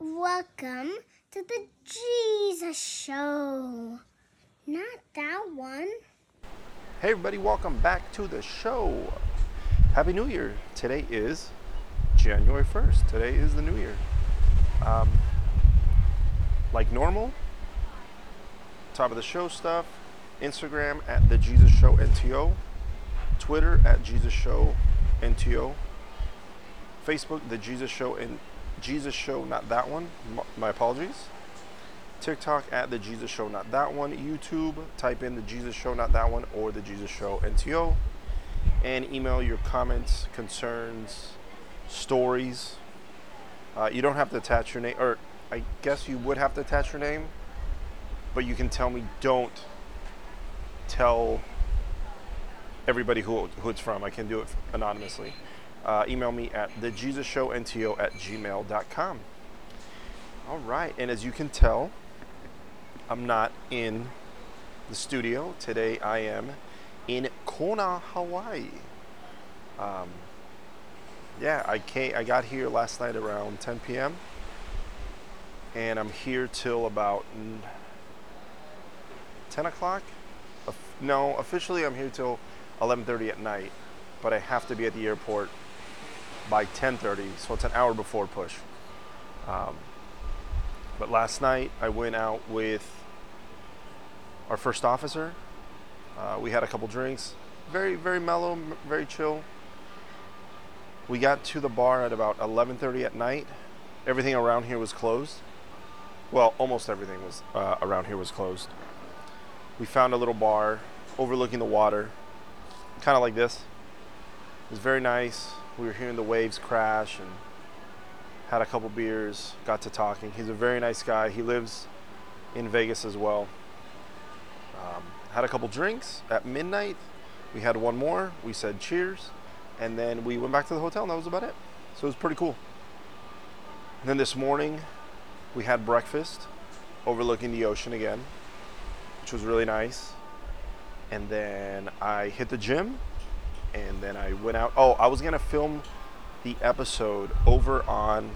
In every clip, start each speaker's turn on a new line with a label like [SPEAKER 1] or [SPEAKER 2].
[SPEAKER 1] Welcome to the Jesus Show. Not that one.
[SPEAKER 2] Hey, everybody, welcome back to the show. Happy New Year. Today is January 1st. Today is the New Year. Um, like normal, top of the show stuff Instagram at The Jesus Show NTO, Twitter at Jesus Show NTO, Facebook, The Jesus Show and Jesus Show, not that one. My apologies. TikTok at the Jesus Show, not that one. YouTube, type in the Jesus Show, not that one, or the Jesus Show NTO. And email your comments, concerns, stories. Uh, you don't have to attach your name, or I guess you would have to attach your name, but you can tell me don't tell everybody who, who it's from. I can do it anonymously. Uh, email me at thejesusshownto at gmail.com. All right, and as you can tell, I'm not in the studio. Today I am in Kona, Hawaii. Um, yeah, I came, I got here last night around 10 p.m. and I'm here till about mm, 10 o'clock. No, officially I'm here till 11:30 at night, but I have to be at the airport by 10:30, so it's an hour before push. Um, but last night I went out with our first officer. Uh, we had a couple drinks, very very mellow, very chill. We got to the bar at about 11:30 at night. Everything around here was closed. Well, almost everything was uh, around here was closed. We found a little bar overlooking the water, kind of like this. It was very nice. We were hearing the waves crash and had a couple beers, got to talking. He's a very nice guy. He lives in Vegas as well. Um, had a couple drinks at midnight. We had one more. We said cheers, and then we went back to the hotel, and that was about it. So it was pretty cool. And then this morning, we had breakfast overlooking the ocean again, which was really nice. And then I hit the gym, and then I went out. Oh, I was gonna film the episode over on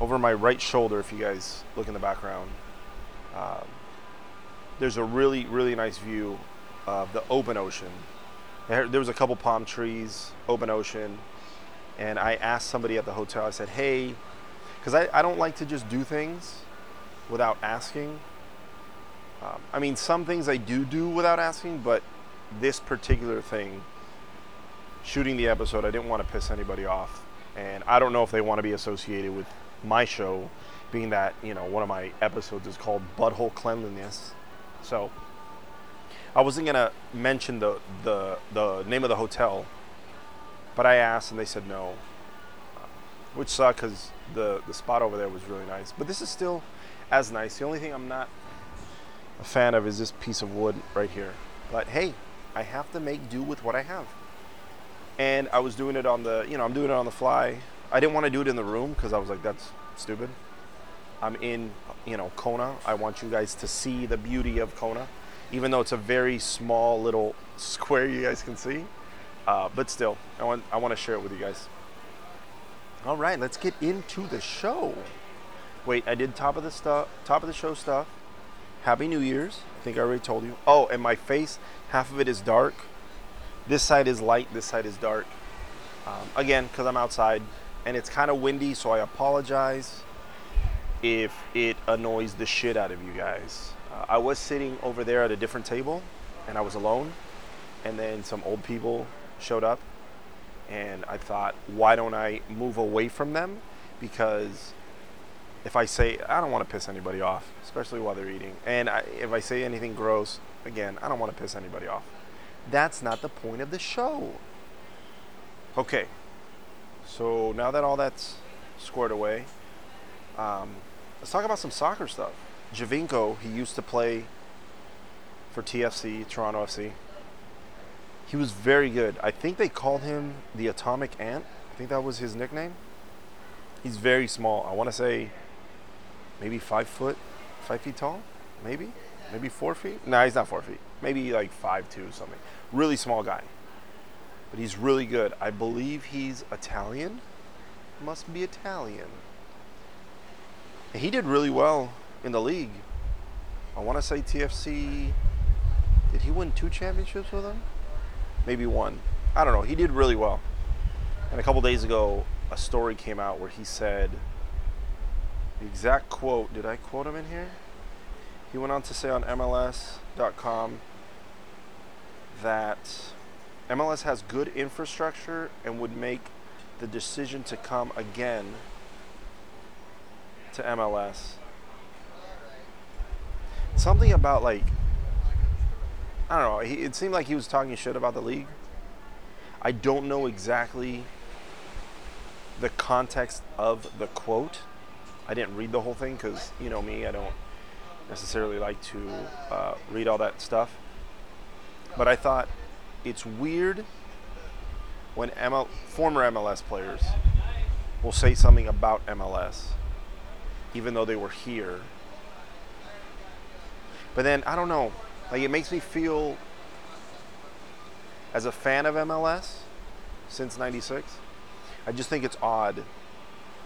[SPEAKER 2] over my right shoulder. If you guys look in the background, um, there's a really really nice view of the open ocean. There was a couple palm trees, open ocean, and I asked somebody at the hotel. I said, "Hey," because I, I don't like to just do things without asking. Um, I mean, some things I do do without asking, but this particular thing, shooting the episode, I didn't want to piss anybody off, and I don't know if they want to be associated with my show, being that you know one of my episodes is called Butthole Cleanliness, so I wasn't gonna mention the the the name of the hotel, but I asked and they said no, which sucked because the the spot over there was really nice. But this is still as nice. The only thing I'm not a fan of is this piece of wood right here. But hey, I have to make do with what I have. And I was doing it on the, you know, I'm doing it on the fly. I didn't want to do it in the room because I was like, that's stupid. I'm in, you know, Kona. I want you guys to see the beauty of Kona, even though it's a very small little square you guys can see. Uh, but still, I want, I want to share it with you guys. All right, let's get into the show. Wait, I did top of the stuff, top of the show stuff. Happy New Year's. I think I already told you. Oh, and my face, half of it is dark. This side is light, this side is dark. Um, again, because I'm outside and it's kind of windy, so I apologize if it annoys the shit out of you guys. Uh, I was sitting over there at a different table and I was alone, and then some old people showed up, and I thought, why don't I move away from them? Because if I say I don't want to piss anybody off, especially while they're eating, and I, if I say anything gross, again, I don't want to piss anybody off. That's not the point of the show. Okay, so now that all that's squared away, um, let's talk about some soccer stuff. Giovinco, he used to play for TFC, Toronto FC. He was very good. I think they called him the Atomic Ant. I think that was his nickname. He's very small. I want to say maybe five foot, five feet tall, maybe, maybe four feet. No, he's not four feet. Maybe like five two something. Really small guy, but he's really good. I believe he's Italian. Must be Italian. He did really well in the league. I want to say TFC. Did he win two championships with them? Maybe one. I don't know. He did really well. And a couple days ago, a story came out where he said the exact quote. Did I quote him in here? He went on to say on MLS.com that MLS has good infrastructure and would make the decision to come again to MLS. Something about like I don't know. It seemed like he was talking shit about the league. I don't know exactly the context of the quote. I didn't read the whole thing because you know me, I don't necessarily like to uh, read all that stuff. But I thought it's weird when ML, former MLS players will say something about MLS, even though they were here. But then I don't know, like it makes me feel as a fan of MLS since '96. I just think it's odd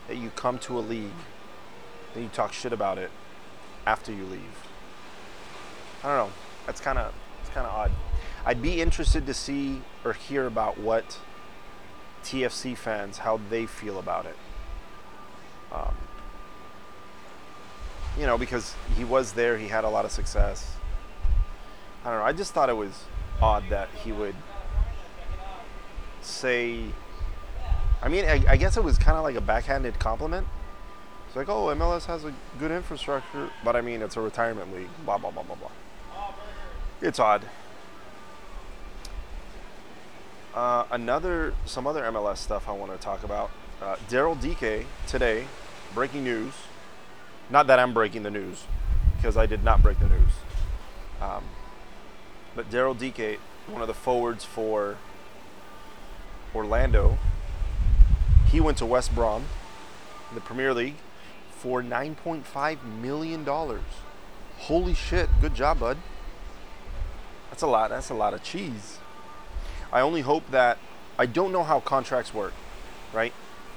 [SPEAKER 2] that you come to a league and you talk shit about it after you leave. I don't know. That's kind of it's kind of odd. I'd be interested to see or hear about what TFC fans how they feel about it. Um, you know, because he was there, he had a lot of success. I don't know. I just thought it was odd that he would say. I mean, I, I guess it was kind of like a backhanded compliment. It's like, oh, MLS has a good infrastructure, but I mean, it's a retirement league. Blah blah blah blah blah. It's odd. Uh, another, some other MLS stuff I want to talk about. Uh, Daryl Dike today, breaking news. Not that I'm breaking the news, because I did not break the news. Um, but Daryl Dike, one of the forwards for Orlando, he went to West Brom in the Premier League for $9.5 million. Holy shit, good job, bud. That's a lot. That's a lot of cheese. I only hope that I don't know how contracts work, right?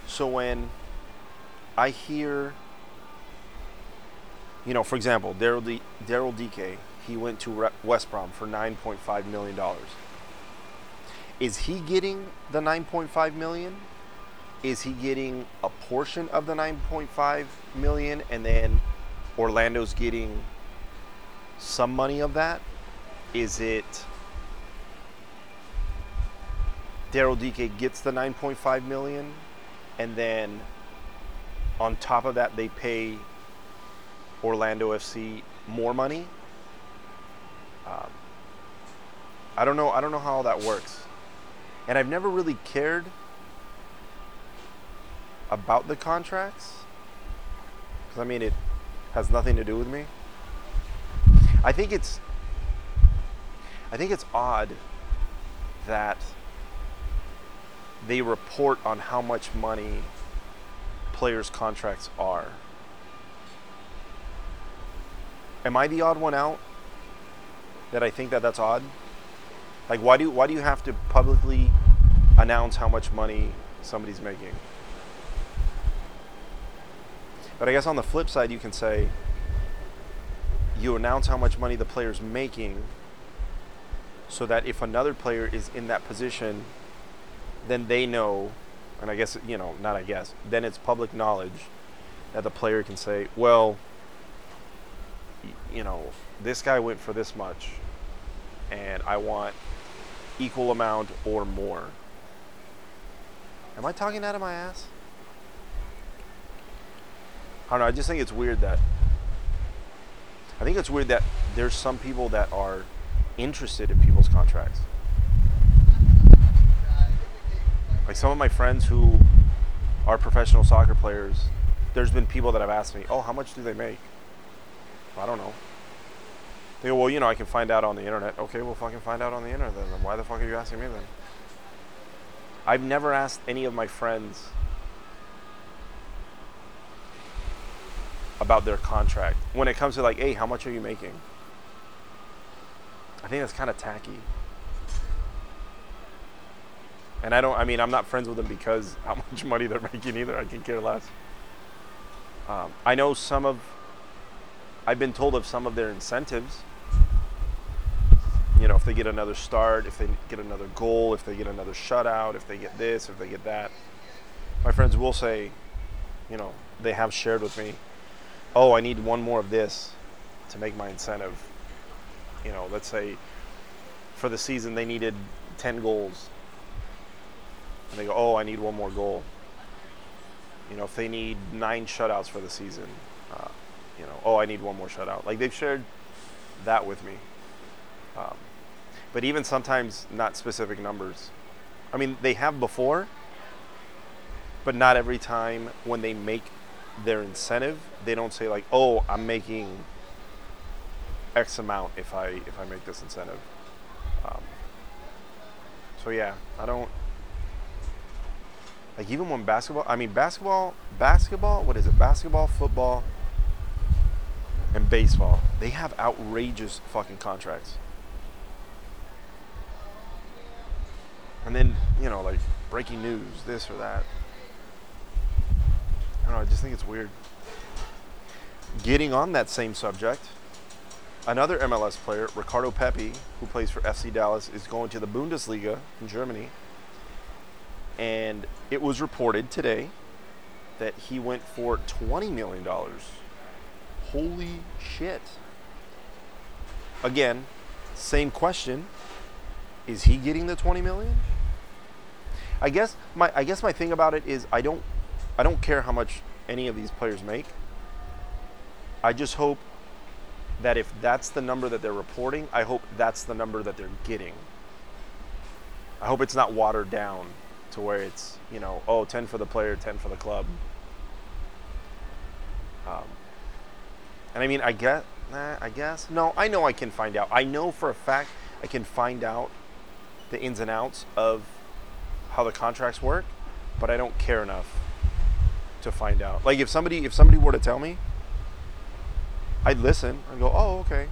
[SPEAKER 2] So when I hear, you know, for example, Daryl D- Daryl Dike, he went to West Brom for 9.5 million dollars. Is he getting the 9.5 million? Is he getting a portion of the 9.5 million and then Orlando's getting some money of that? Is it Daryl Dike gets the 9.5 million and then on top of that they pay Orlando FC more money? Um, I don't know. I don't know how that works, and I've never really cared about the contracts because I mean it has nothing to do with me. I think it's I think it's odd that they report on how much money players' contracts are. Am I the odd one out that I think that that's odd? Like, why do why do you have to publicly announce how much money somebody's making? But I guess on the flip side, you can say you announce how much money the player's making so that if another player is in that position, then they know, and I guess, you know, not I guess, then it's public knowledge that the player can say, well, you know, this guy went for this much, and I want equal amount or more. Am I talking out of my ass? I don't know. I just think it's weird that. I think it's weird that there's some people that are interested in people's contracts. Like some of my friends who are professional soccer players, there's been people that have asked me, "Oh, how much do they make?" I don't know. They go, "Well, you know, I can find out on the internet." Okay, we'll fucking find out on the internet then. Why the fuck are you asking me then? I've never asked any of my friends about their contract when it comes to like, "Hey, how much are you making?" I think that's kind of tacky. And I don't, I mean, I'm not friends with them because how much money they're making either. I can care less. Um, I know some of, I've been told of some of their incentives. You know, if they get another start, if they get another goal, if they get another shutout, if they get this, if they get that. My friends will say, you know, they have shared with me, oh, I need one more of this to make my incentive. You know, let's say for the season they needed 10 goals. And they go, oh, I need one more goal. You know, if they need nine shutouts for the season, uh, you know, oh, I need one more shutout. Like they've shared that with me. Um, but even sometimes not specific numbers. I mean, they have before, but not every time when they make their incentive, they don't say like, "Oh, I'm making X amount if I if I make this incentive." Um, so yeah, I don't like even when basketball. I mean, basketball, basketball. What is it? Basketball, football, and baseball. They have outrageous fucking contracts. And then you know, like breaking news, this or that. I don't know. I just think it's weird. Getting on that same subject, another MLS player, Ricardo Pepi, who plays for FC Dallas, is going to the Bundesliga in Germany. And it was reported today that he went for $20 million. Holy shit. Again, same question. Is he getting the 20 million? I guess my I guess my thing about it is I don't I don't care how much any of these players make. I just hope that if that's the number that they're reporting, I hope that's the number that they're getting. I hope it's not watered down to where it's, you know, oh, 10 for the player, 10 for the club. Um, and I mean, I guess, nah, I guess, no, I know I can find out. I know for a fact I can find out the ins and outs of how the contracts work, but I don't care enough to find out. Like if somebody if somebody were to tell me, I'd listen and go, "Oh, okay."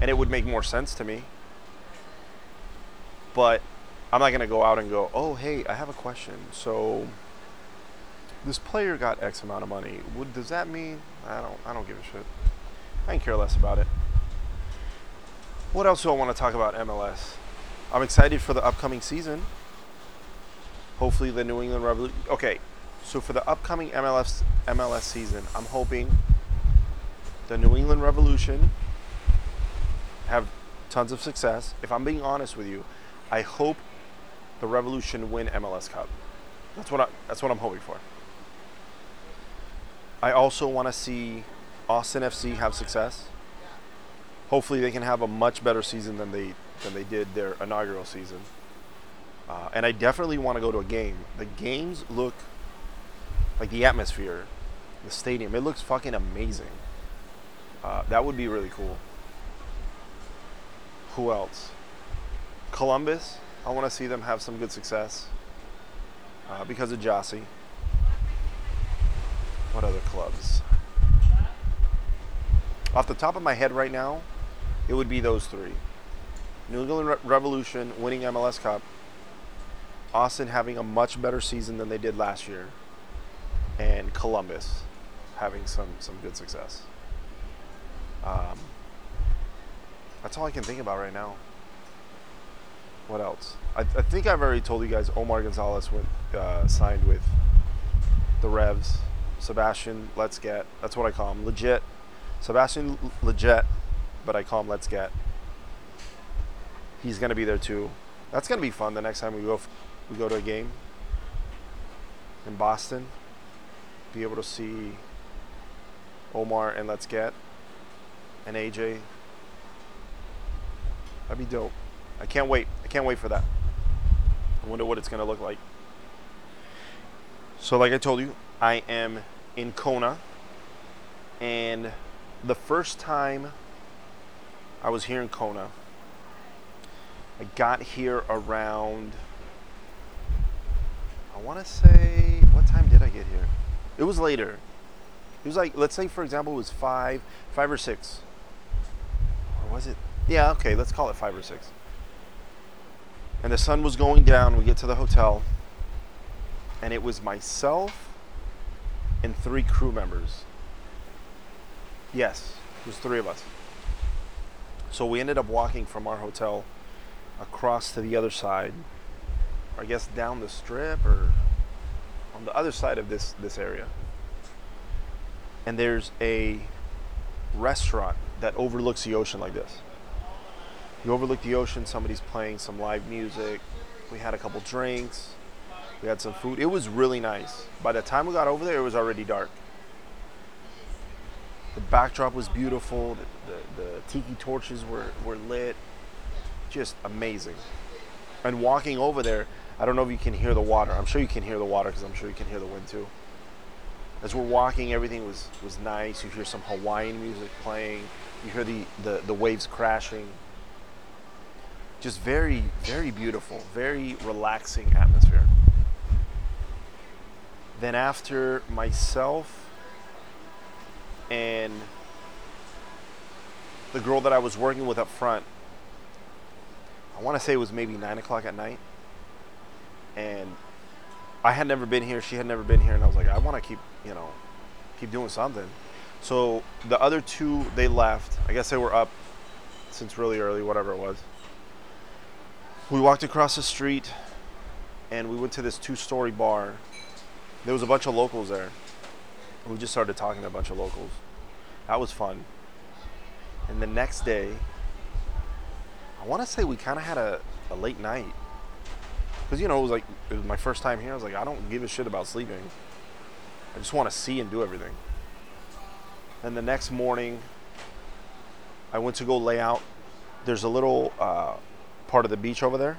[SPEAKER 2] And it would make more sense to me. But I'm not to go out and go, "Oh, hey, I have a question." So this player got X amount of money. What does that mean? I don't I don't give a shit. I can care less about it. What else do I want to talk about MLS? I'm excited for the upcoming season. Hopefully, the New England Revolution. Okay, so for the upcoming MLS MLS season, I'm hoping the New England Revolution have tons of success. If I'm being honest with you, I hope the Revolution win MLS Cup. That's what I, that's what I'm hoping for. I also want to see Austin FC have success. Hopefully, they can have a much better season than they than they did their inaugural season. Uh, and I definitely want to go to a game. The games look like the atmosphere, the stadium. It looks fucking amazing. Uh, that would be really cool. Who else? Columbus. I want to see them have some good success uh, because of Jossie. What other clubs? Off the top of my head right now, it would be those three. New England Re- Revolution winning MLS Cup, Austin having a much better season than they did last year, and Columbus having some some good success. Um, that's all I can think about right now. What else? I, I think I've already told you guys. Omar Gonzalez went uh, signed with the Revs. Sebastian Let's Get. That's what I call him. Legit. Sebastian Legit, but I call him Let's Get. He's gonna be there too. That's gonna be fun. The next time we go, we go to a game in Boston. Be able to see Omar and Let's Get and AJ. That'd be dope. I can't wait. I can't wait for that. I wonder what it's gonna look like. So, like I told you, I am in Kona, and the first time I was here in Kona, I got here around. I want to say, what time did I get here? It was later. It was like, let's say, for example, it was five, five or six. Or was it? Yeah, okay, let's call it five or six. And the sun was going down. We get to the hotel, and it was myself, and three crew members. Yes, it was three of us. So we ended up walking from our hotel across to the other side, I guess down the strip or on the other side of this this area. And there's a restaurant that overlooks the ocean like this. You overlook the ocean, somebody's playing some live music. We had a couple drinks. We had some food. It was really nice. By the time we got over there, it was already dark. The backdrop was beautiful. The, the, the tiki torches were, were lit. Just amazing. And walking over there, I don't know if you can hear the water. I'm sure you can hear the water because I'm sure you can hear the wind too. As we're walking, everything was, was nice. You hear some Hawaiian music playing. You hear the, the, the waves crashing. Just very, very beautiful, very relaxing atmosphere. Then after myself and the girl that I was working with up front, I want to say it was maybe nine o'clock at night, and I had never been here. She had never been here, and I was like, I want to keep, you know, keep doing something. So the other two, they left. I guess they were up since really early, whatever it was. We walked across the street, and we went to this two-story bar. There was a bunch of locals there. We just started talking to a bunch of locals. That was fun. And the next day, I want to say we kind of had a, a late night. Because, you know, it was like, it was my first time here. I was like, I don't give a shit about sleeping. I just want to see and do everything. And the next morning, I went to go lay out. There's a little uh, part of the beach over there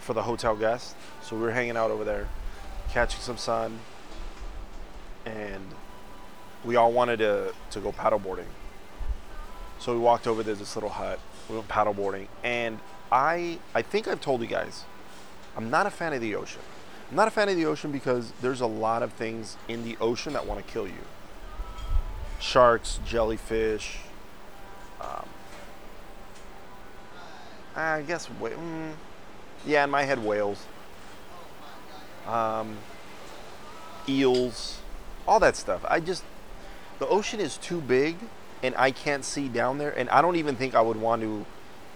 [SPEAKER 2] for the hotel guests. So we were hanging out over there, catching some sun, and we all wanted to, to go paddleboarding. So we walked over to this little hut. We went paddleboarding, and I I think I've told you guys, I'm not a fan of the ocean. I'm not a fan of the ocean because there's a lot of things in the ocean that want to kill you. Sharks, jellyfish. Um, I guess wh- mm, yeah, in my head whales. Um, eels, all that stuff. I just the ocean is too big and I can't see down there and I don't even think I would want to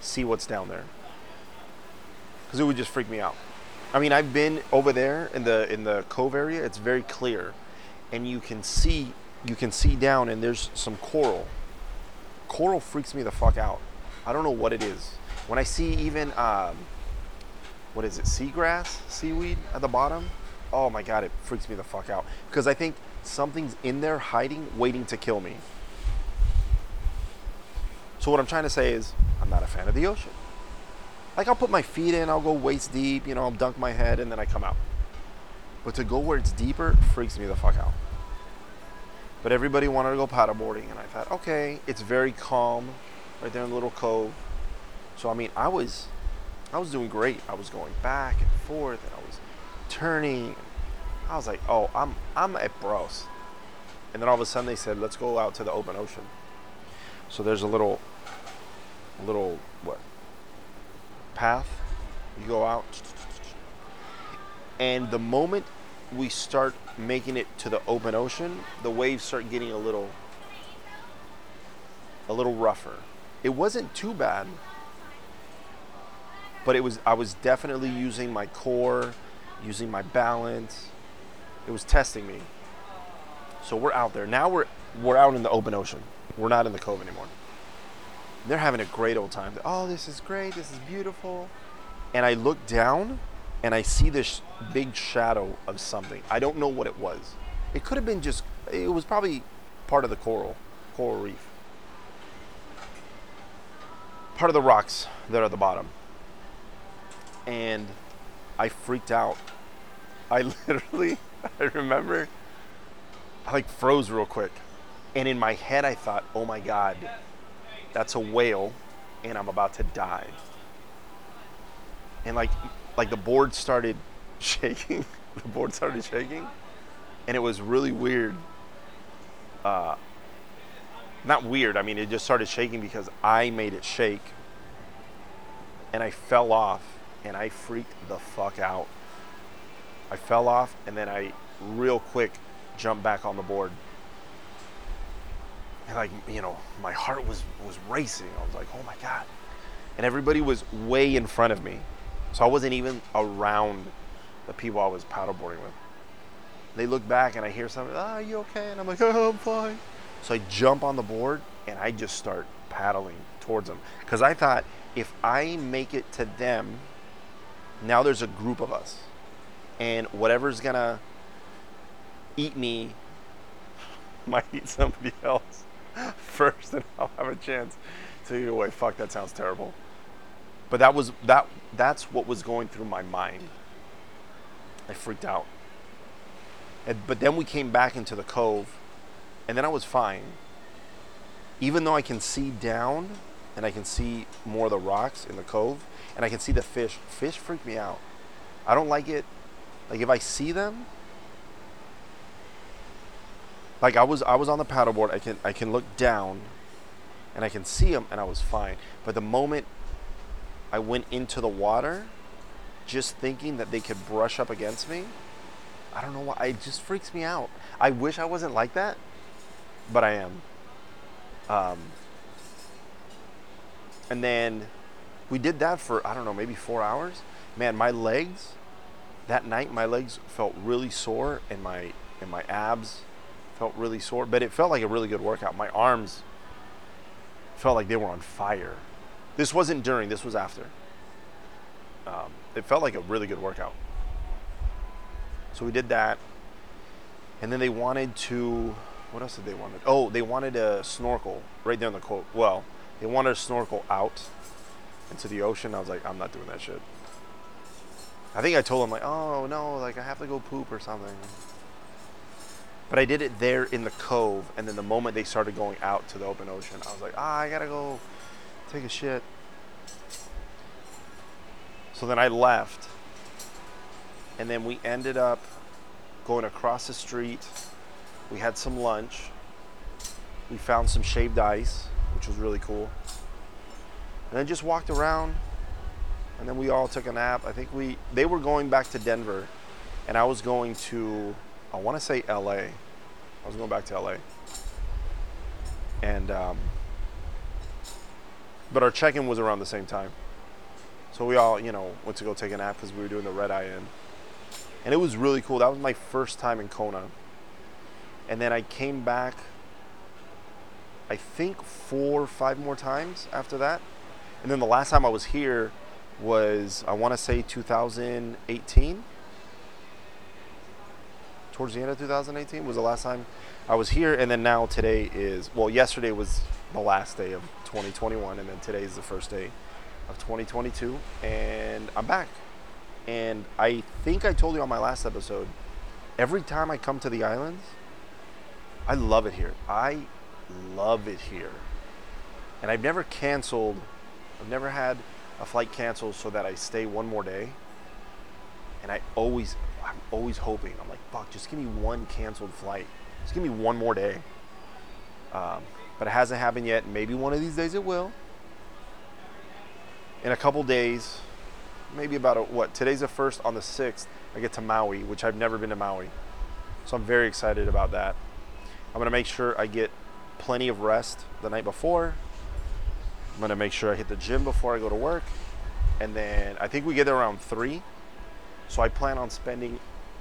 [SPEAKER 2] see what's down there. Cuz it would just freak me out. I mean, I've been over there in the in the cove area. It's very clear and you can see you can see down and there's some coral. Coral freaks me the fuck out. I don't know what it is. When I see even um, what is it, seagrass, seaweed at the bottom, oh my god, it freaks me the fuck out. Because I think something's in there hiding, waiting to kill me. So what I'm trying to say is, I'm not a fan of the ocean. Like I'll put my feet in, I'll go waist deep, you know, I'll dunk my head and then I come out. But to go where it's deeper freaks me the fuck out. But everybody wanted to go paddleboarding, and I thought, okay, it's very calm, right there in the little cove. So I mean, I was, I was doing great. I was going back and forth, and I was turning. I was like, oh, I'm, I'm at bros. And then all of a sudden they said, let's go out to the open ocean. So there's a little, little path. You go out, and the moment we start making it to the open ocean, the waves start getting a little a little rougher. It wasn't too bad, but it was I was definitely using my core, using my balance. It was testing me. So we're out there. Now we're we're out in the open ocean. We're not in the cove anymore. They're having a great old time. Oh, this is great. This is beautiful. And I look down and I see this big shadow of something. I don't know what it was. It could have been just, it was probably part of the coral, coral reef. Part of the rocks that are at the bottom. And I freaked out. I literally, I remember, I like froze real quick. And in my head, I thought, oh my God, that's a whale, and I'm about to die. And like, like the board started shaking. the board started shaking, and it was really weird. Uh, not weird. I mean, it just started shaking because I made it shake, and I fell off, and I freaked the fuck out. I fell off, and then I real quick jumped back on the board. And like, you know, my heart was was racing. I was like, "Oh my god." And everybody was way in front of me. So I wasn't even around the people I was paddleboarding with. They look back and I hear something, ah, you okay? And I'm like, oh, I'm fine. So I jump on the board and I just start paddling towards them. Because I thought if I make it to them, now there's a group of us. And whatever's to eat me might eat somebody else first and I'll have a chance to get away. Fuck, that sounds terrible. But that was that that's what was going through my mind. I freaked out. And, but then we came back into the cove, and then I was fine. Even though I can see down, and I can see more of the rocks in the cove, and I can see the fish. Fish freak me out. I don't like it. Like if I see them, like I was I was on the paddleboard. I can I can look down, and I can see them, and I was fine. But the moment I went into the water, just thinking that they could brush up against me, I don't know why. It just freaks me out. I wish I wasn't like that, but I am. Um, and then we did that for, I don't know, maybe four hours. Man, my legs, that night, my legs felt really sore and my, and my abs felt really sore, but it felt like a really good workout. My arms felt like they were on fire. This wasn't during, this was after. Um, it felt like a really good workout. So we did that. And then they wanted to, what else did they want? Oh, they wanted a snorkel right there in the quote. Well, they wanted a snorkel out into the ocean. I was like, I'm not doing that shit. I think I told them like, oh no, like I have to go poop or something. But I did it there in the cove, and then the moment they started going out to the open ocean, I was like, ah, I gotta go take a shit. So then I left, and then we ended up going across the street. We had some lunch. We found some shaved ice, which was really cool. And then just walked around. And then we all took a nap. I think we they were going back to Denver, and I was going to I want to say LA. I was going back to LA. And um, but our check-in was around the same time. So we all, you know, went to go take a nap because we were doing the red eye in and it was really cool. That was my first time in Kona. And then I came back, I think four or five more times after that. And then the last time I was here was, I want to say 2018. Towards the end of 2018 was the last time I was here. And then now today is, well, yesterday was the last day of 2021. And then today is the first day of 2022. And I'm back. And I think I told you on my last episode, every time I come to the islands, I love it here. I love it here. And I've never canceled, I've never had a flight canceled so that I stay one more day. And I always, I'm always hoping, I'm like, fuck, just give me one canceled flight. Just give me one more day. Um, but it hasn't happened yet. Maybe one of these days it will. In a couple days, maybe about a, what today's the first on the 6th i get to maui which i've never been to maui so i'm very excited about that i'm to make sure i get plenty of rest the night before i'm to make sure i hit the gym before i go to work and then i think we get there around 3 so i plan on spending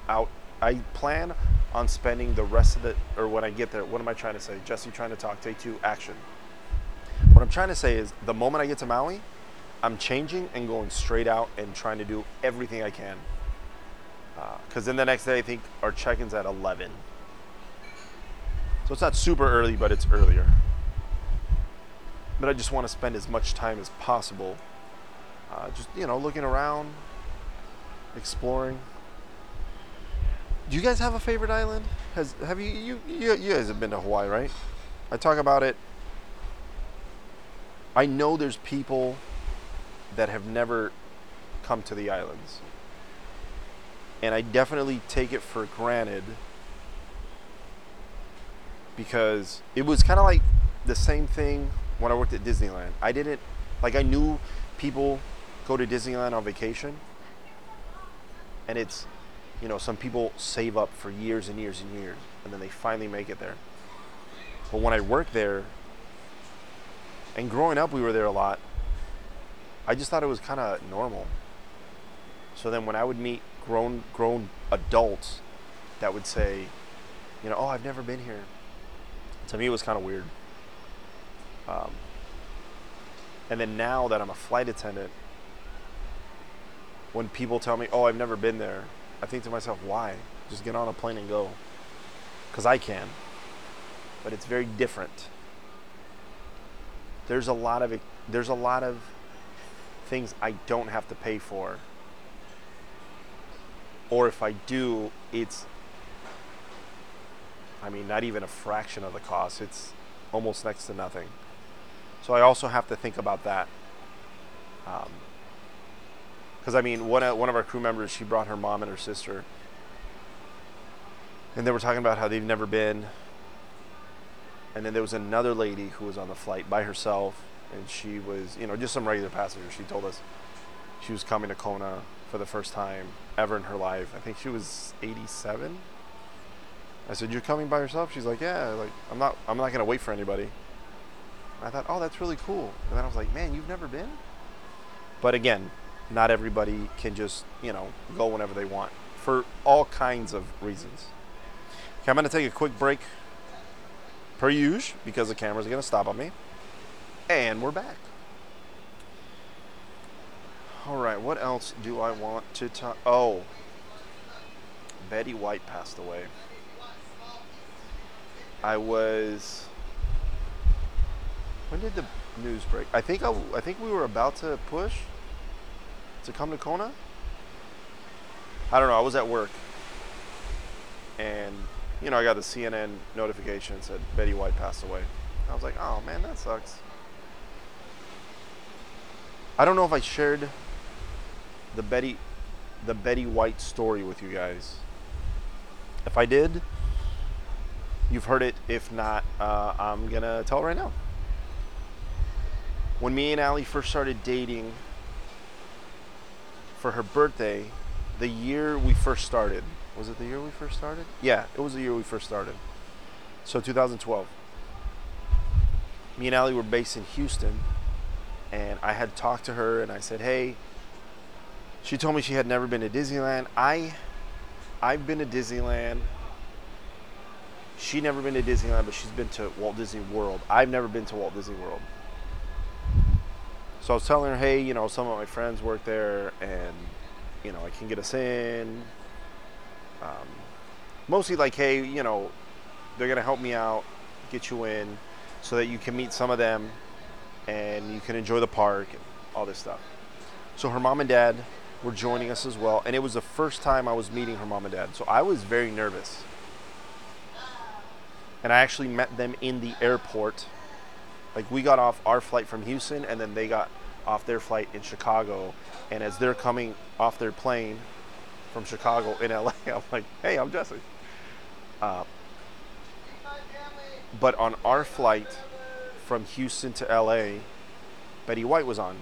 [SPEAKER 2] out i plan on spending the rest of it or when i get there what am i trying to say jesse trying to talk take two action what i'm trying to say is the moment i get to maui I'm changing and going straight out and trying to do everything I can. Because uh, then the next day, I think our check in's at 11. So it's not super early, but it's earlier. But I just want to spend as much time as possible uh, just, you know, looking around, exploring. Do you guys have a favorite island? Has have you you you, you guys have been to Hawaii, right? I talk about it. I know there's people that have never come to the islands. And I definitely take it for granted because it was kind of like the same thing when I worked at Disneyland. I didn't, like, I knew people go to Disneyland on vacation. And it's, you know, some people save up for years and years and years, and then they finally make it there. But when I worked there, and growing up, we were there a lot. I just thought it was kind of normal. So then, when I would meet grown grown adults that would say, you know, oh, I've never been here. To me, it was kind of weird. Um, and then now that I'm a flight attendant, when people tell me, oh, I've never been there, I think to myself, why? Just get on a plane and go. Because I can. But it's very different. There's a lot of there's a lot of things I don't have to pay for. Or if I do, it's I mean, not even a fraction of the cost. It's almost next to nothing. So I also have to think about that. Um, Because I mean, one of, one of our crew members, she brought her mom and her sister, and they were talking about how they've never been. And then there was another lady who was on the flight by herself, and she was, you know, just some regular passenger. She told us she was coming to Kona for the first time ever in her life. I think she was 87. I said, "You're coming by yourself?" She's like, "Yeah." Like, I'm not. I'm not gonna wait for anybody. I thought, oh, that's really cool. And then I was like, man, you've never been? But again, not everybody can just, you know, go whenever they want for all kinds of reasons. Okay, I'm going to take a quick break per usual because the camera's going to stop on me. And we're back. All right, what else do I want to talk? Oh, Betty White passed away. I was when did the news break? I think I, I think we were about to push to come to Kona. I don't know. I was at work, and you know I got the CNN notification said Betty White passed away. I was like, oh man, that sucks. I don't know if I shared the Betty the Betty White story with you guys. If I did, you've heard it. If not, uh, I'm gonna tell right now when me and Allie first started dating for her birthday, the year we first started, was it the year we first started? Yeah, it was the year we first started. So 2012. Me and Allie were based in Houston, and I had talked to her and I said, hey, she told me she had never been to Disneyland. I, I've been to Disneyland. She never been to Disneyland, but she's been to Walt Disney World. I've never been to Walt Disney World. So I was telling her, hey, you know, some of my friends work there, and you know, I can get us in. Um, mostly like, hey, you know, they're gonna help me out, get you in, so that you can meet some of them, and you can enjoy the park and all this stuff. So her mom and dad were joining us as well, and it was the first time I was meeting her mom and dad. So I was very nervous, and I actually met them in the airport like we got off our flight from Houston, and then they got off their flight in Chicago. And as they're coming off their plane from Chicago in LA, I'm like, "Hey, I'm Jesse." Uh, but on our flight from Houston to LA, Betty White was on.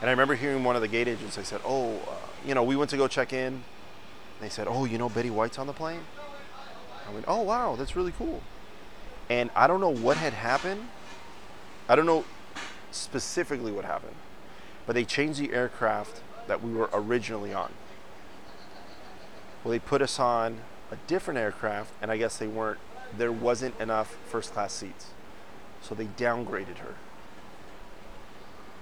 [SPEAKER 2] And I remember hearing one of the gate agents. They said, "Oh, uh, you know, we went to go check in." They said, "Oh, you know, Betty White's on the plane." I went, "Oh, wow, that's really cool." And I don't know what had happened. I don't know specifically what happened, but they changed the aircraft that we were originally on. Well, they put us on a different aircraft, and I guess they weren't, there wasn't enough first class seats. So they downgraded her.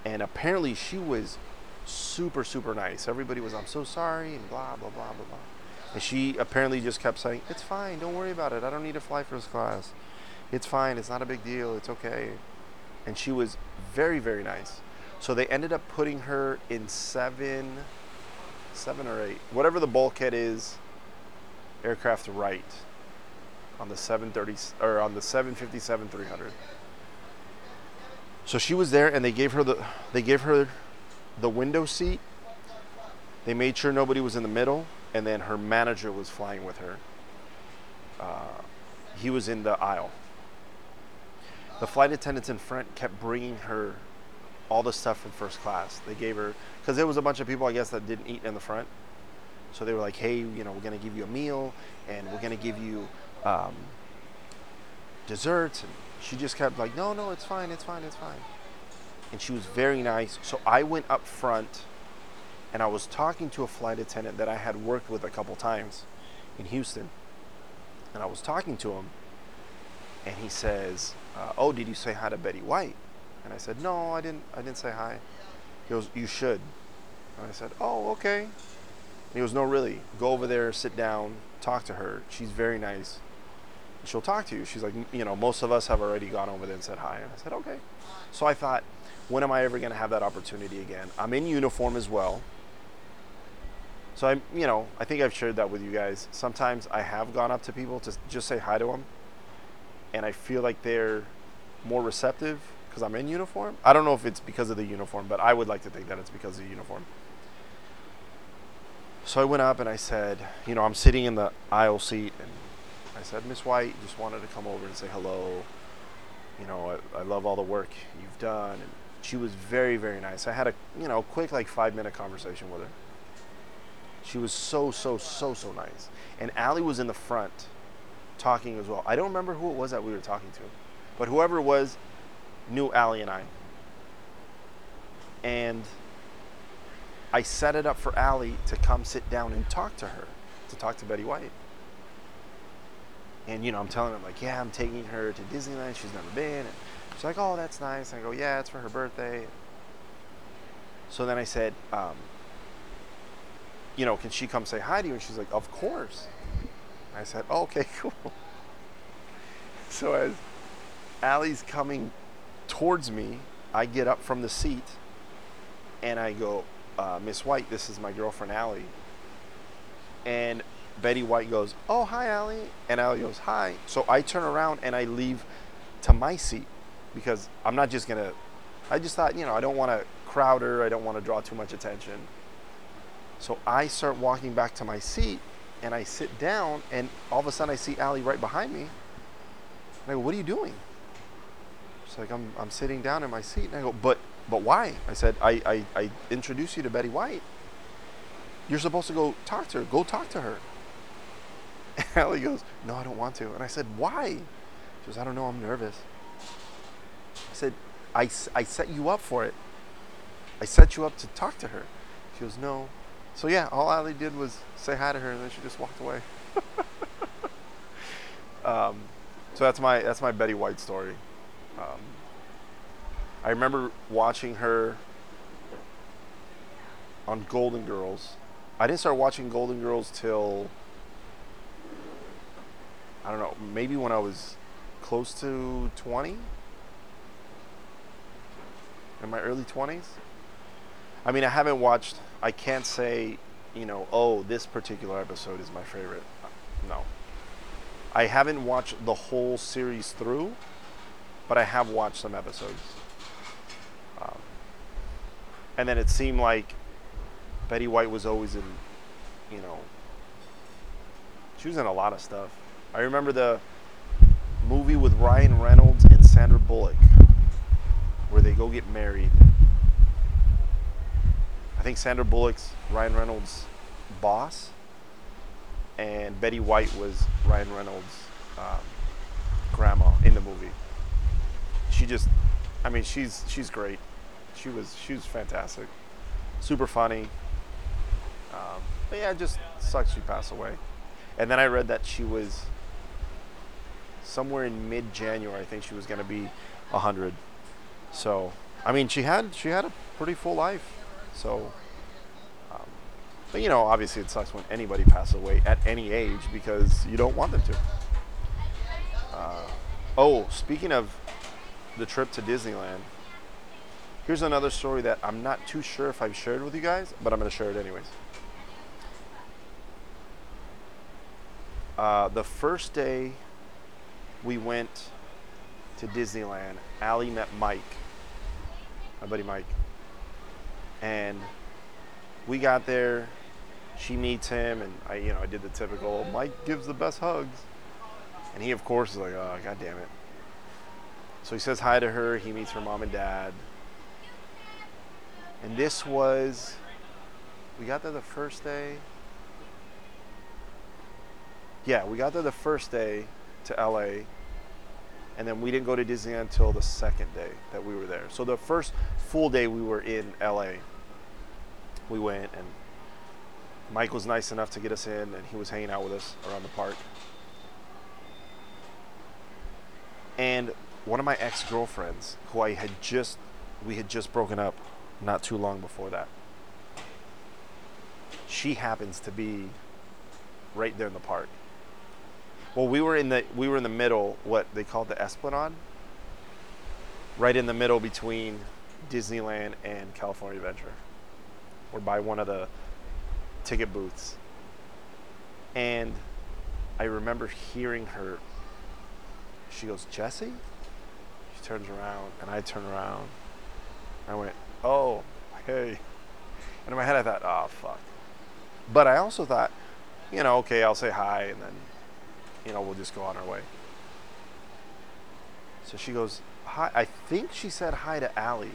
[SPEAKER 2] And apparently she was super, super nice. Everybody was, I'm so sorry, and blah, blah, blah, blah, blah. And she apparently just kept saying, It's fine, don't worry about it. I don't need to fly first class it's fine, it's not a big deal, it's okay. And she was very, very nice. So they ended up putting her in seven, seven or eight, whatever the bulkhead is, aircraft right on the 730 or on the 757 300. So she was there, and they gave her the they gave her the window seat. They made sure nobody was in the middle, and then her manager was flying with her. Uh, he was in the aisle the flight attendants in front kept bringing her all the stuff from first class. They gave her because there was a bunch of people, I guess, that didn't eat in the front, So they were like, hey, you know, we're gonna give you a meal, and we're gonna give you um, desserts. And she just kept like, no, no, it's fine, it's fine, it's fine. And she was very nice. So I went up front, and I was talking to a flight attendant that I had worked with a couple times in Houston, and I was talking to him, and he says, uh, "Oh, did you say hi to Betty White?" And I said, "No, I didn't. I didn't say hi." He goes, "You should." And I said, "Oh, okay." And he goes, "No, really. Go over there, sit down, talk to her. She's very nice. She'll talk to you." She's like, "You know, most of us have already gone over there and said hi." And I said, "Okay." So I thought, when am I ever going to have that opportunity again? I'm in uniform as well. So I'm, you know, I think I've shared that with you guys. Sometimes I have gone up to people to just say hi to them, and I feel like they're more receptive because I'm in uniform. I don't know if it's because of the uniform, but I would like to think that it's because of the uniform. So I went up and I said, you know, I'm sitting in the aisle seat, and I said, Miss White, just wanted to come over and say hello. You know, I, I love all the work you've done. And she was very, very nice. I had a, you know, quick like five minute conversation with her. She was so, so, so, so nice. And Allie was in the front talking as well. I don't remember who it was that we were talking to, but whoever was knew Allie and I. And I set it up for Allie to come sit down and talk to her, to talk to Betty White. And, you know, I'm telling her, like, yeah, I'm taking her to Disneyland. She's never been. And she's like, oh, that's nice. And I go, yeah, it's for her birthday. So then I said, um, you know, can she come say hi to you? And she's like, of course. I said, oh, okay, cool. So as Allie's coming towards me, I get up from the seat and I go, uh, Miss White, this is my girlfriend Allie. And Betty White goes, oh, hi, Allie. And Allie goes, hi. So I turn around and I leave to my seat because I'm not just going to, I just thought, you know, I don't want to crowd her. I don't want to draw too much attention. So I start walking back to my seat and I sit down and all of a sudden I see Allie right behind me. And I go, what are you doing? She's like, I'm, I'm sitting down in my seat. And I go, but, but why? I said, I, I, I introduced you to Betty White. You're supposed to go talk to her. Go talk to her. And Allie goes, no, I don't want to. And I said, why? She goes, I don't know. I'm nervous. I said, I, I set you up for it. I set you up to talk to her. She goes, no, so yeah, all Allie did was say hi to her, and then she just walked away. um, so that's my that's my Betty White story. Um, I remember watching her on Golden Girls. I didn't start watching Golden Girls till I don't know, maybe when I was close to 20 in my early 20s. I mean, I haven't watched I can't say, you know, oh, this particular episode is my favorite. No. I haven't watched the whole series through, but I have watched some episodes. Um, and then it seemed like Betty White was always in, you know, she was in a lot of stuff. I remember the movie with Ryan Reynolds and Sandra Bullock, where they go get married I think Sandra Bullock's Ryan Reynolds' boss, and Betty White was Ryan Reynolds' um, grandma in the movie. She just, I mean, she's she's great. She was she was fantastic, super funny. Um, but yeah, it just sucks she passed away. And then I read that she was somewhere in mid-January. I think she was going to be hundred. So, I mean, she had she had a pretty full life. So, um, but you know, obviously it sucks when anybody passes away at any age because you don't want them to. Uh, oh, speaking of the trip to Disneyland, here's another story that I'm not too sure if I've shared with you guys, but I'm going to share it anyways. Uh, the first day we went to Disneyland, Allie met Mike, my buddy Mike and we got there. She meets him, and I, you know, I did the typical Mike gives the best hugs, and he, of course, is like, oh, god damn it. So he says hi to her. He meets her mom and dad, and this was, we got there the first day. Yeah, we got there the first day to LA, and then we didn't go to Disneyland until the second day that we were there. So the first full day we were in LA, we went and Mike was nice enough to get us in, and he was hanging out with us around the park. And one of my ex girlfriends, who I had just, we had just broken up not too long before that, she happens to be right there in the park. Well, we were in the we were in the middle, what they called the Esplanade, right in the middle between Disneyland and California Adventure. We're by one of the ticket booths, and I remember hearing her. She goes, Jesse. She turns around, and I turn around. I went, oh, hey. And in my head, I thought, oh fuck. But I also thought, you know, okay, I'll say hi, and then you know, we'll just go on our way. So she goes, hi. I think she said hi to Allie.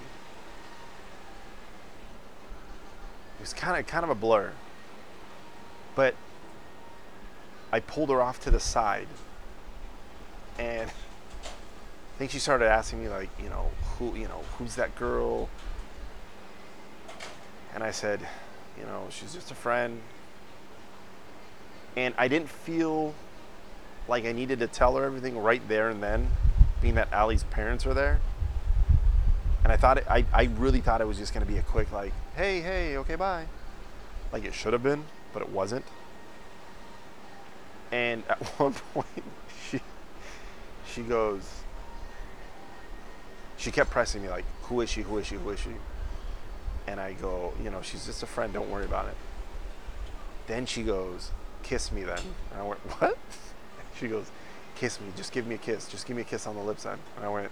[SPEAKER 2] It was kind of kind of a blur. But I pulled her off to the side, and I think she started asking me like, you know, who, you know, who's that girl? And I said, you know, she's just a friend. And I didn't feel like I needed to tell her everything right there and then, being that Allie's parents were there. And I thought it, I, I really thought it was just gonna be a quick like, hey, hey, okay, bye. Like it should have been, but it wasn't. And at one point she she goes she kept pressing me like, who is she, who is she, who is she? And I go, you know, she's just a friend, don't worry about it. Then she goes, kiss me then. And I went, what? She goes, kiss me, just give me a kiss, just give me a kiss on the lips then. And I went,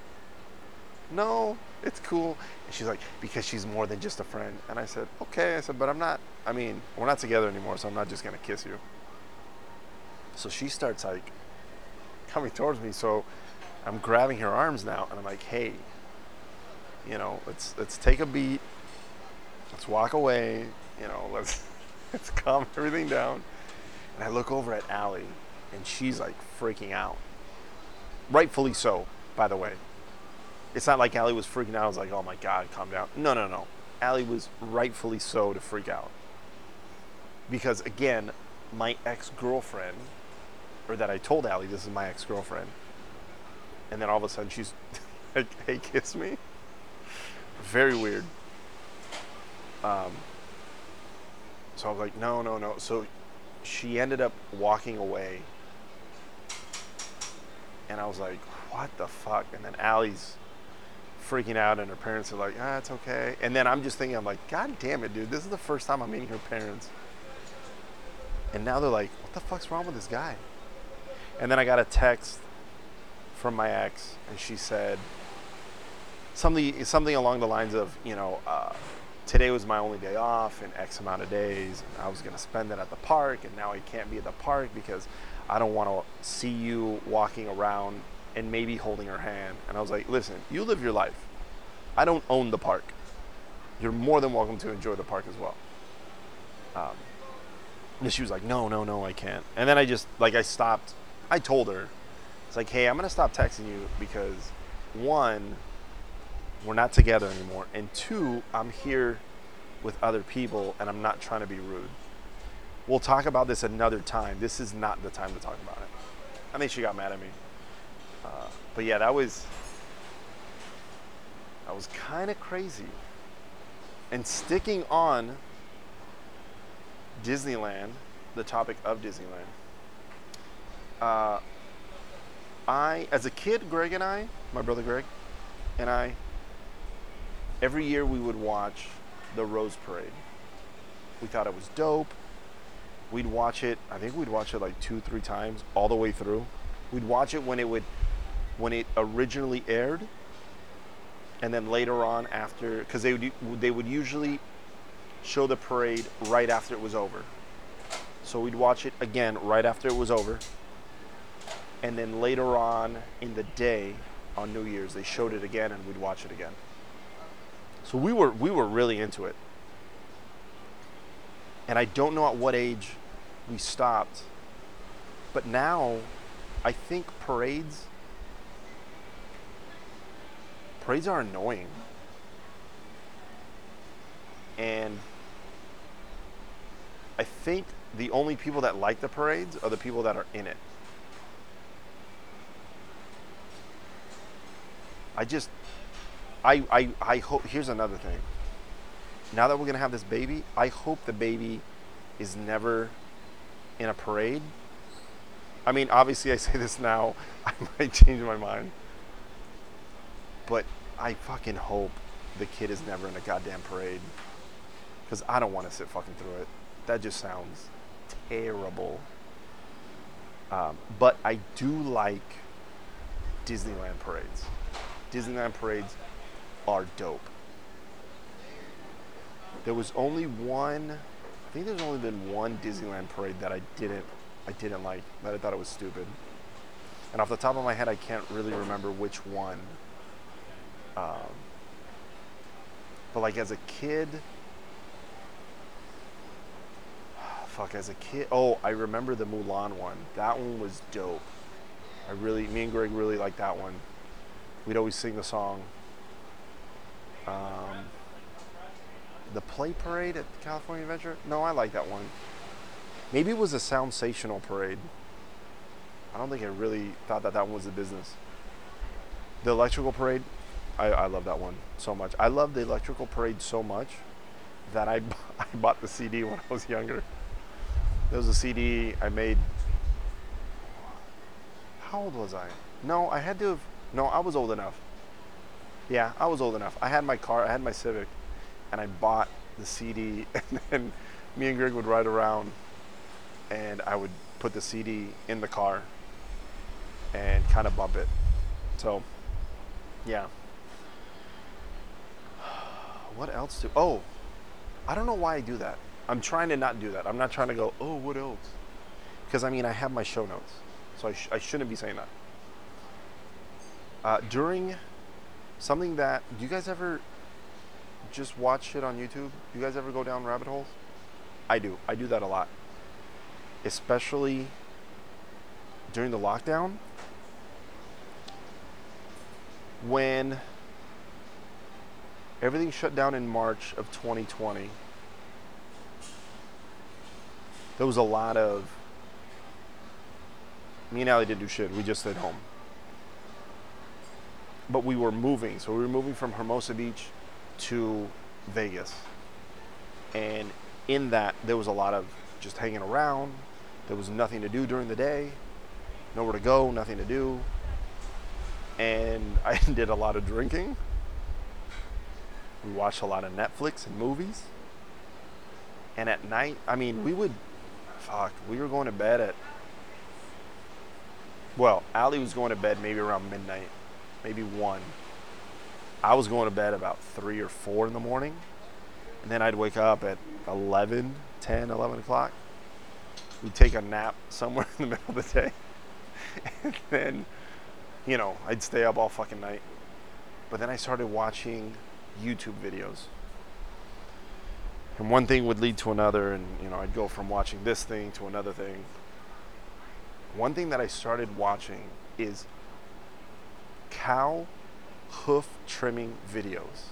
[SPEAKER 2] no, it's cool. And she's like, because she's more than just a friend. And I said, okay. I said, but I'm not, I mean, we're not together anymore, so I'm not just going to kiss you. So she starts like coming towards me. So I'm grabbing her arms now and I'm like, hey, you know, let's, let's take a beat. Let's walk away. You know, let's, let's calm everything down. And I look over at Allie and she's like freaking out. Rightfully so, by the way. It's not like Allie was freaking out. I was like, oh my God, calm down. No, no, no. Allie was rightfully so to freak out. Because again, my ex girlfriend, or that I told Allie this is my ex girlfriend, and then all of a sudden she's like, hey, kiss me. Very weird. Um, so I was like, no, no, no. So she ended up walking away and I was like, what the fuck? And then Allie's freaking out, and her parents are like, ah, it's okay. And then I'm just thinking, I'm like, God damn it, dude, this is the first time I'm meeting her parents. And now they're like, what the fuck's wrong with this guy? And then I got a text from my ex, and she said something something along the lines of, you know, uh, today was my only day off in X amount of days, I was gonna spend it at the park, and now I can't be at the park because I don't want to see you walking around and maybe holding her hand. And I was like, listen, you live your life. I don't own the park. You're more than welcome to enjoy the park as well. Um, and she was like, no, no, no, I can't. And then I just, like, I stopped. I told her, it's like, hey, I'm going to stop texting you because, one, we're not together anymore. And two, I'm here with other people and I'm not trying to be rude. We'll talk about this another time. This is not the time to talk about it. I think she got mad at me. Uh, but yeah, that was that was kind of crazy. And sticking on Disneyland, the topic of Disneyland. Uh, I, as a kid, Greg and I, my brother Greg, and I, every year we would watch the Rose Parade. We thought it was dope we'd watch it. I think we'd watch it like two, three times all the way through. We'd watch it when it would, when it originally aired, and then later on after, because they would they would usually show the parade right after it was over. So we'd watch it again right after it was over, and then later on in the day on New Year's they showed it again, and we'd watch it again. So we were we were really into it. And I don't know at what age we stopped But now, I think parades parades are annoying. And I think the only people that like the parades are the people that are in it. I just I I I hope here's another thing. Now that we're to have this baby, I hope the baby is never in a parade. I mean, obviously I say this now, I might change my mind. But I fucking hope the kid is never in a goddamn parade. Because I don't want to sit fucking through it. That just sounds terrible. Um, but I do like Disneyland parades. Disneyland parades are dope. There was only one. I think there's only been one Disneyland parade that I didn't. I didn't like. That I thought it was stupid. And off the top of my head, I can't really remember which one. Um, but like as a kid, fuck, as a kid, oh, I remember the Mulan one. That one was dope. I really, me and Greg really liked that one. We'd always sing the song. Um, the Play Parade at California Adventure? No, I like that one. Maybe it was a Soundsational parade. I don't think I really thought that that one was a business. The Electrical Parade, I, I love that one so much. I love the Electrical Parade so much that I, I bought the CD when I was younger. There was a CD I made. How old was I? No, I had to have. No, I was old enough. Yeah, I was old enough. I had my car, I had my Civic, and I bought the CD, and then me and Greg would ride around, and I would put the CD in the car and kind of bump it. So, yeah. What else do? Oh, I don't know why I do that. I'm trying to not do that. I'm not trying to go, oh, what else? Because I mean, I have my show notes, so I, sh- I shouldn't be saying that. Uh, during something that, do you guys ever just watch shit on YouTube? Do you guys ever go down rabbit holes? I do. I do that a lot. Especially during the lockdown. When everything shut down in March of 2020, there was a lot of. Me and Allie didn't do shit. We just stayed home. But we were moving. So we were moving from Hermosa Beach to Vegas. And in that, there was a lot of just hanging around. There was nothing to do during the day, nowhere to go, nothing to do. And I did a lot of drinking. We watched a lot of Netflix and movies. And at night, I mean, we would, fuck, we were going to bed at, well, Allie was going to bed maybe around midnight, maybe one. I was going to bed about three or four in the morning. And then I'd wake up at 11, 10, 11 o'clock. We'd take a nap somewhere in the middle of the day. and then, you know, I'd stay up all fucking night. But then I started watching YouTube videos. And one thing would lead to another, and, you know, I'd go from watching this thing to another thing. One thing that I started watching is cow hoof trimming videos.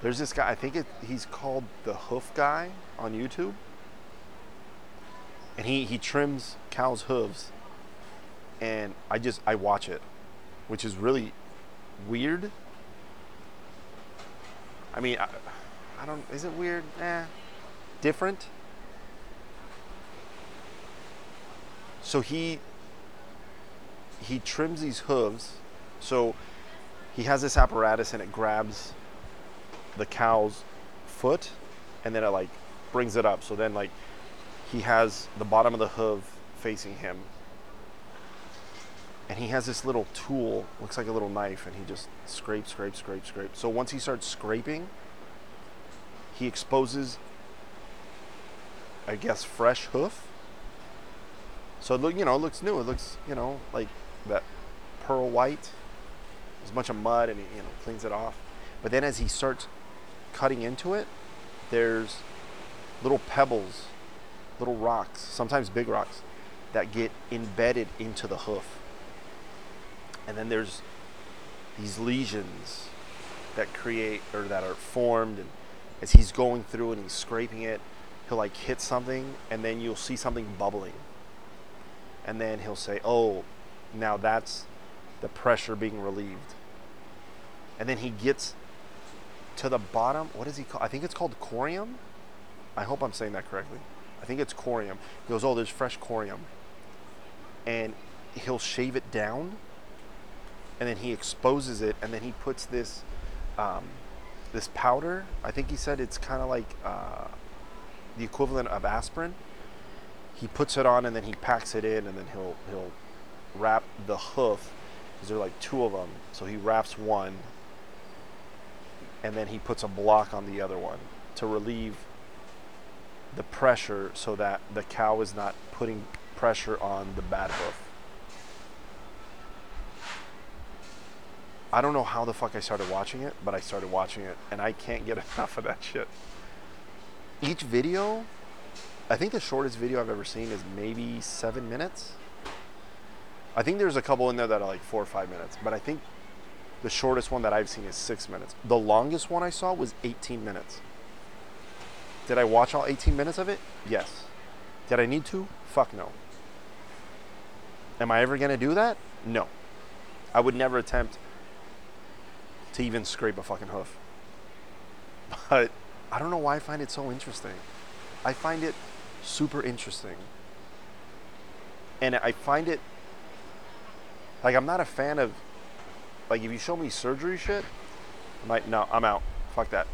[SPEAKER 2] There's this guy, I think it, he's called the Hoof Guy on YouTube. And he, he trims cows' hooves. And I just, I watch it, which is really weird. I mean, I, I don't, is it weird? Eh. Different? So he he trims these hooves. So he has this apparatus and it grabs the cow's foot and then it like brings it up. So then like he has the bottom of the hoof facing him. And he has this little tool, looks like a little knife, and he just scrapes, scrapes, scrapes, scrapes. So once he starts scraping, he exposes, I guess, fresh hoof. So look, you know, it looks new. It looks, you know, like that pearl white. There's a bunch of mud and he you know cleans it off. But then as he starts cutting into it, there's little pebbles little rocks, sometimes big rocks, that get embedded into the hoof. And then there's these lesions that create or that are formed and as he's going through and he's scraping it, he'll like hit something and then you'll see something bubbling. And then he'll say, "Oh, now that's the pressure being relieved." And then he gets to the bottom. What is he called? I think it's called corium. I hope I'm saying that correctly. I think it's corium. He goes, "Oh, there's fresh corium." And he'll shave it down and then he exposes it, and then he puts this um, this powder. I think he said it's kind of like uh, the equivalent of aspirin. He puts it on, and then he packs it in, and then he'll he'll wrap the hoof because there are like two of them. So he wraps one, and then he puts a block on the other one to relieve the pressure, so that the cow is not putting pressure on the bad hoof. I don't know how the fuck I started watching it, but I started watching it and I can't get enough of that shit. Each video, I think the shortest video I've ever seen is maybe seven minutes. I think there's a couple in there that are like four or five minutes, but I think the shortest one that I've seen is six minutes. The longest one I saw was 18 minutes. Did I watch all 18 minutes of it? Yes. Did I need to? Fuck no. Am I ever going to do that? No. I would never attempt to even scrape a fucking hoof. But I don't know why I find it so interesting. I find it super interesting. And I find it like I'm not a fan of like if you show me surgery shit, I'm like, no, I'm out. Fuck that.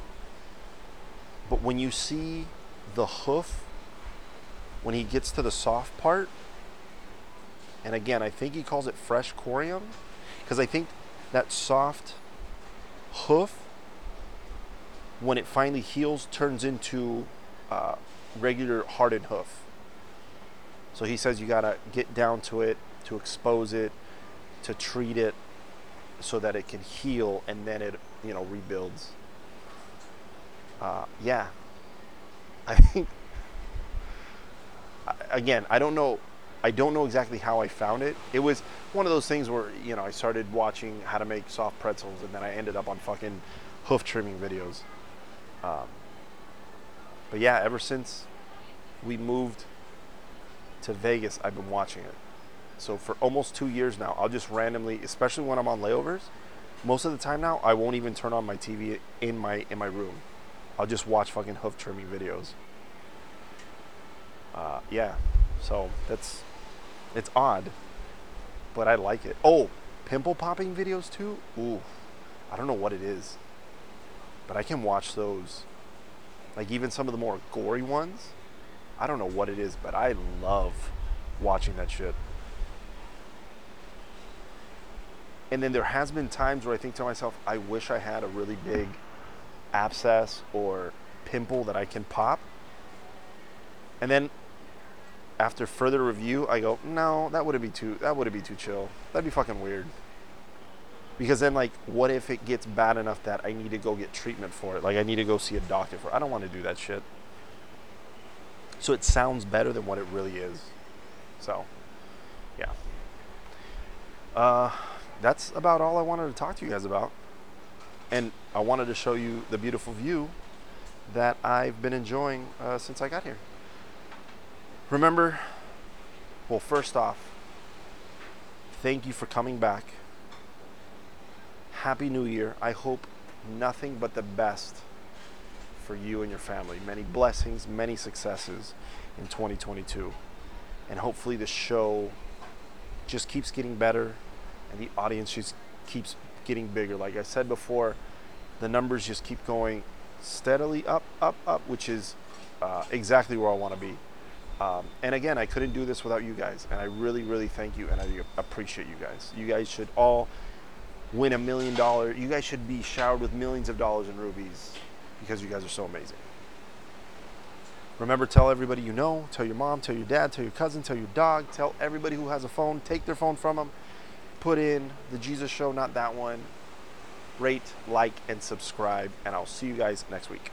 [SPEAKER 2] But when you see the hoof, when he gets to the soft part, and again, I think he calls it fresh corium, because I think that soft hoof, when it finally heals, turns into uh, regular hardened hoof. So he says you gotta get down to it to expose it, to treat it, so that it can heal, and then it you know rebuilds. Uh, yeah, I think. Again, I don't know. I don't know exactly how I found it. It was one of those things where you know I started watching how to make soft pretzels, and then I ended up on fucking hoof trimming videos. Um, but yeah, ever since we moved to Vegas, I've been watching it. So for almost two years now, I'll just randomly, especially when I'm on layovers, most of the time now, I won't even turn on my TV in my in my room. I'll just watch fucking hoof trimming videos. Uh, yeah, so that's it's odd, but I like it. Oh, pimple popping videos too. Ooh, I don't know what it is, but I can watch those. Like even some of the more gory ones. I don't know what it is, but I love watching that shit. And then there has been times where I think to myself, I wish I had a really big abscess or pimple that I can pop. And then after further review, I go, no, that wouldn't be too that wouldn't be too chill. That'd be fucking weird. Because then like what if it gets bad enough that I need to go get treatment for it? Like I need to go see a doctor for it. I don't want to do that shit. So it sounds better than what it really is. So, yeah. Uh that's about all I wanted to talk to you guys about. And I wanted to show you the beautiful view that I've been enjoying uh, since I got here. Remember, well, first off, thank you for coming back. Happy New Year. I hope nothing but the best for you and your family. Many blessings, many successes in 2022. And hopefully, the show just keeps getting better and the audience just keeps getting bigger. Like I said before, the numbers just keep going steadily up, up, up, which is uh, exactly where I want to be. Um, and again, I couldn't do this without you guys, and I really, really thank you, and I appreciate you guys. You guys should all win a million dollar. You guys should be showered with millions of dollars in rubies because you guys are so amazing. Remember, tell everybody you know. Tell your mom, tell your dad, tell your cousin, tell your dog, tell everybody who has a phone. Take their phone from them put in the Jesus Show, not that one. Rate, like, and subscribe, and I'll see you guys next week.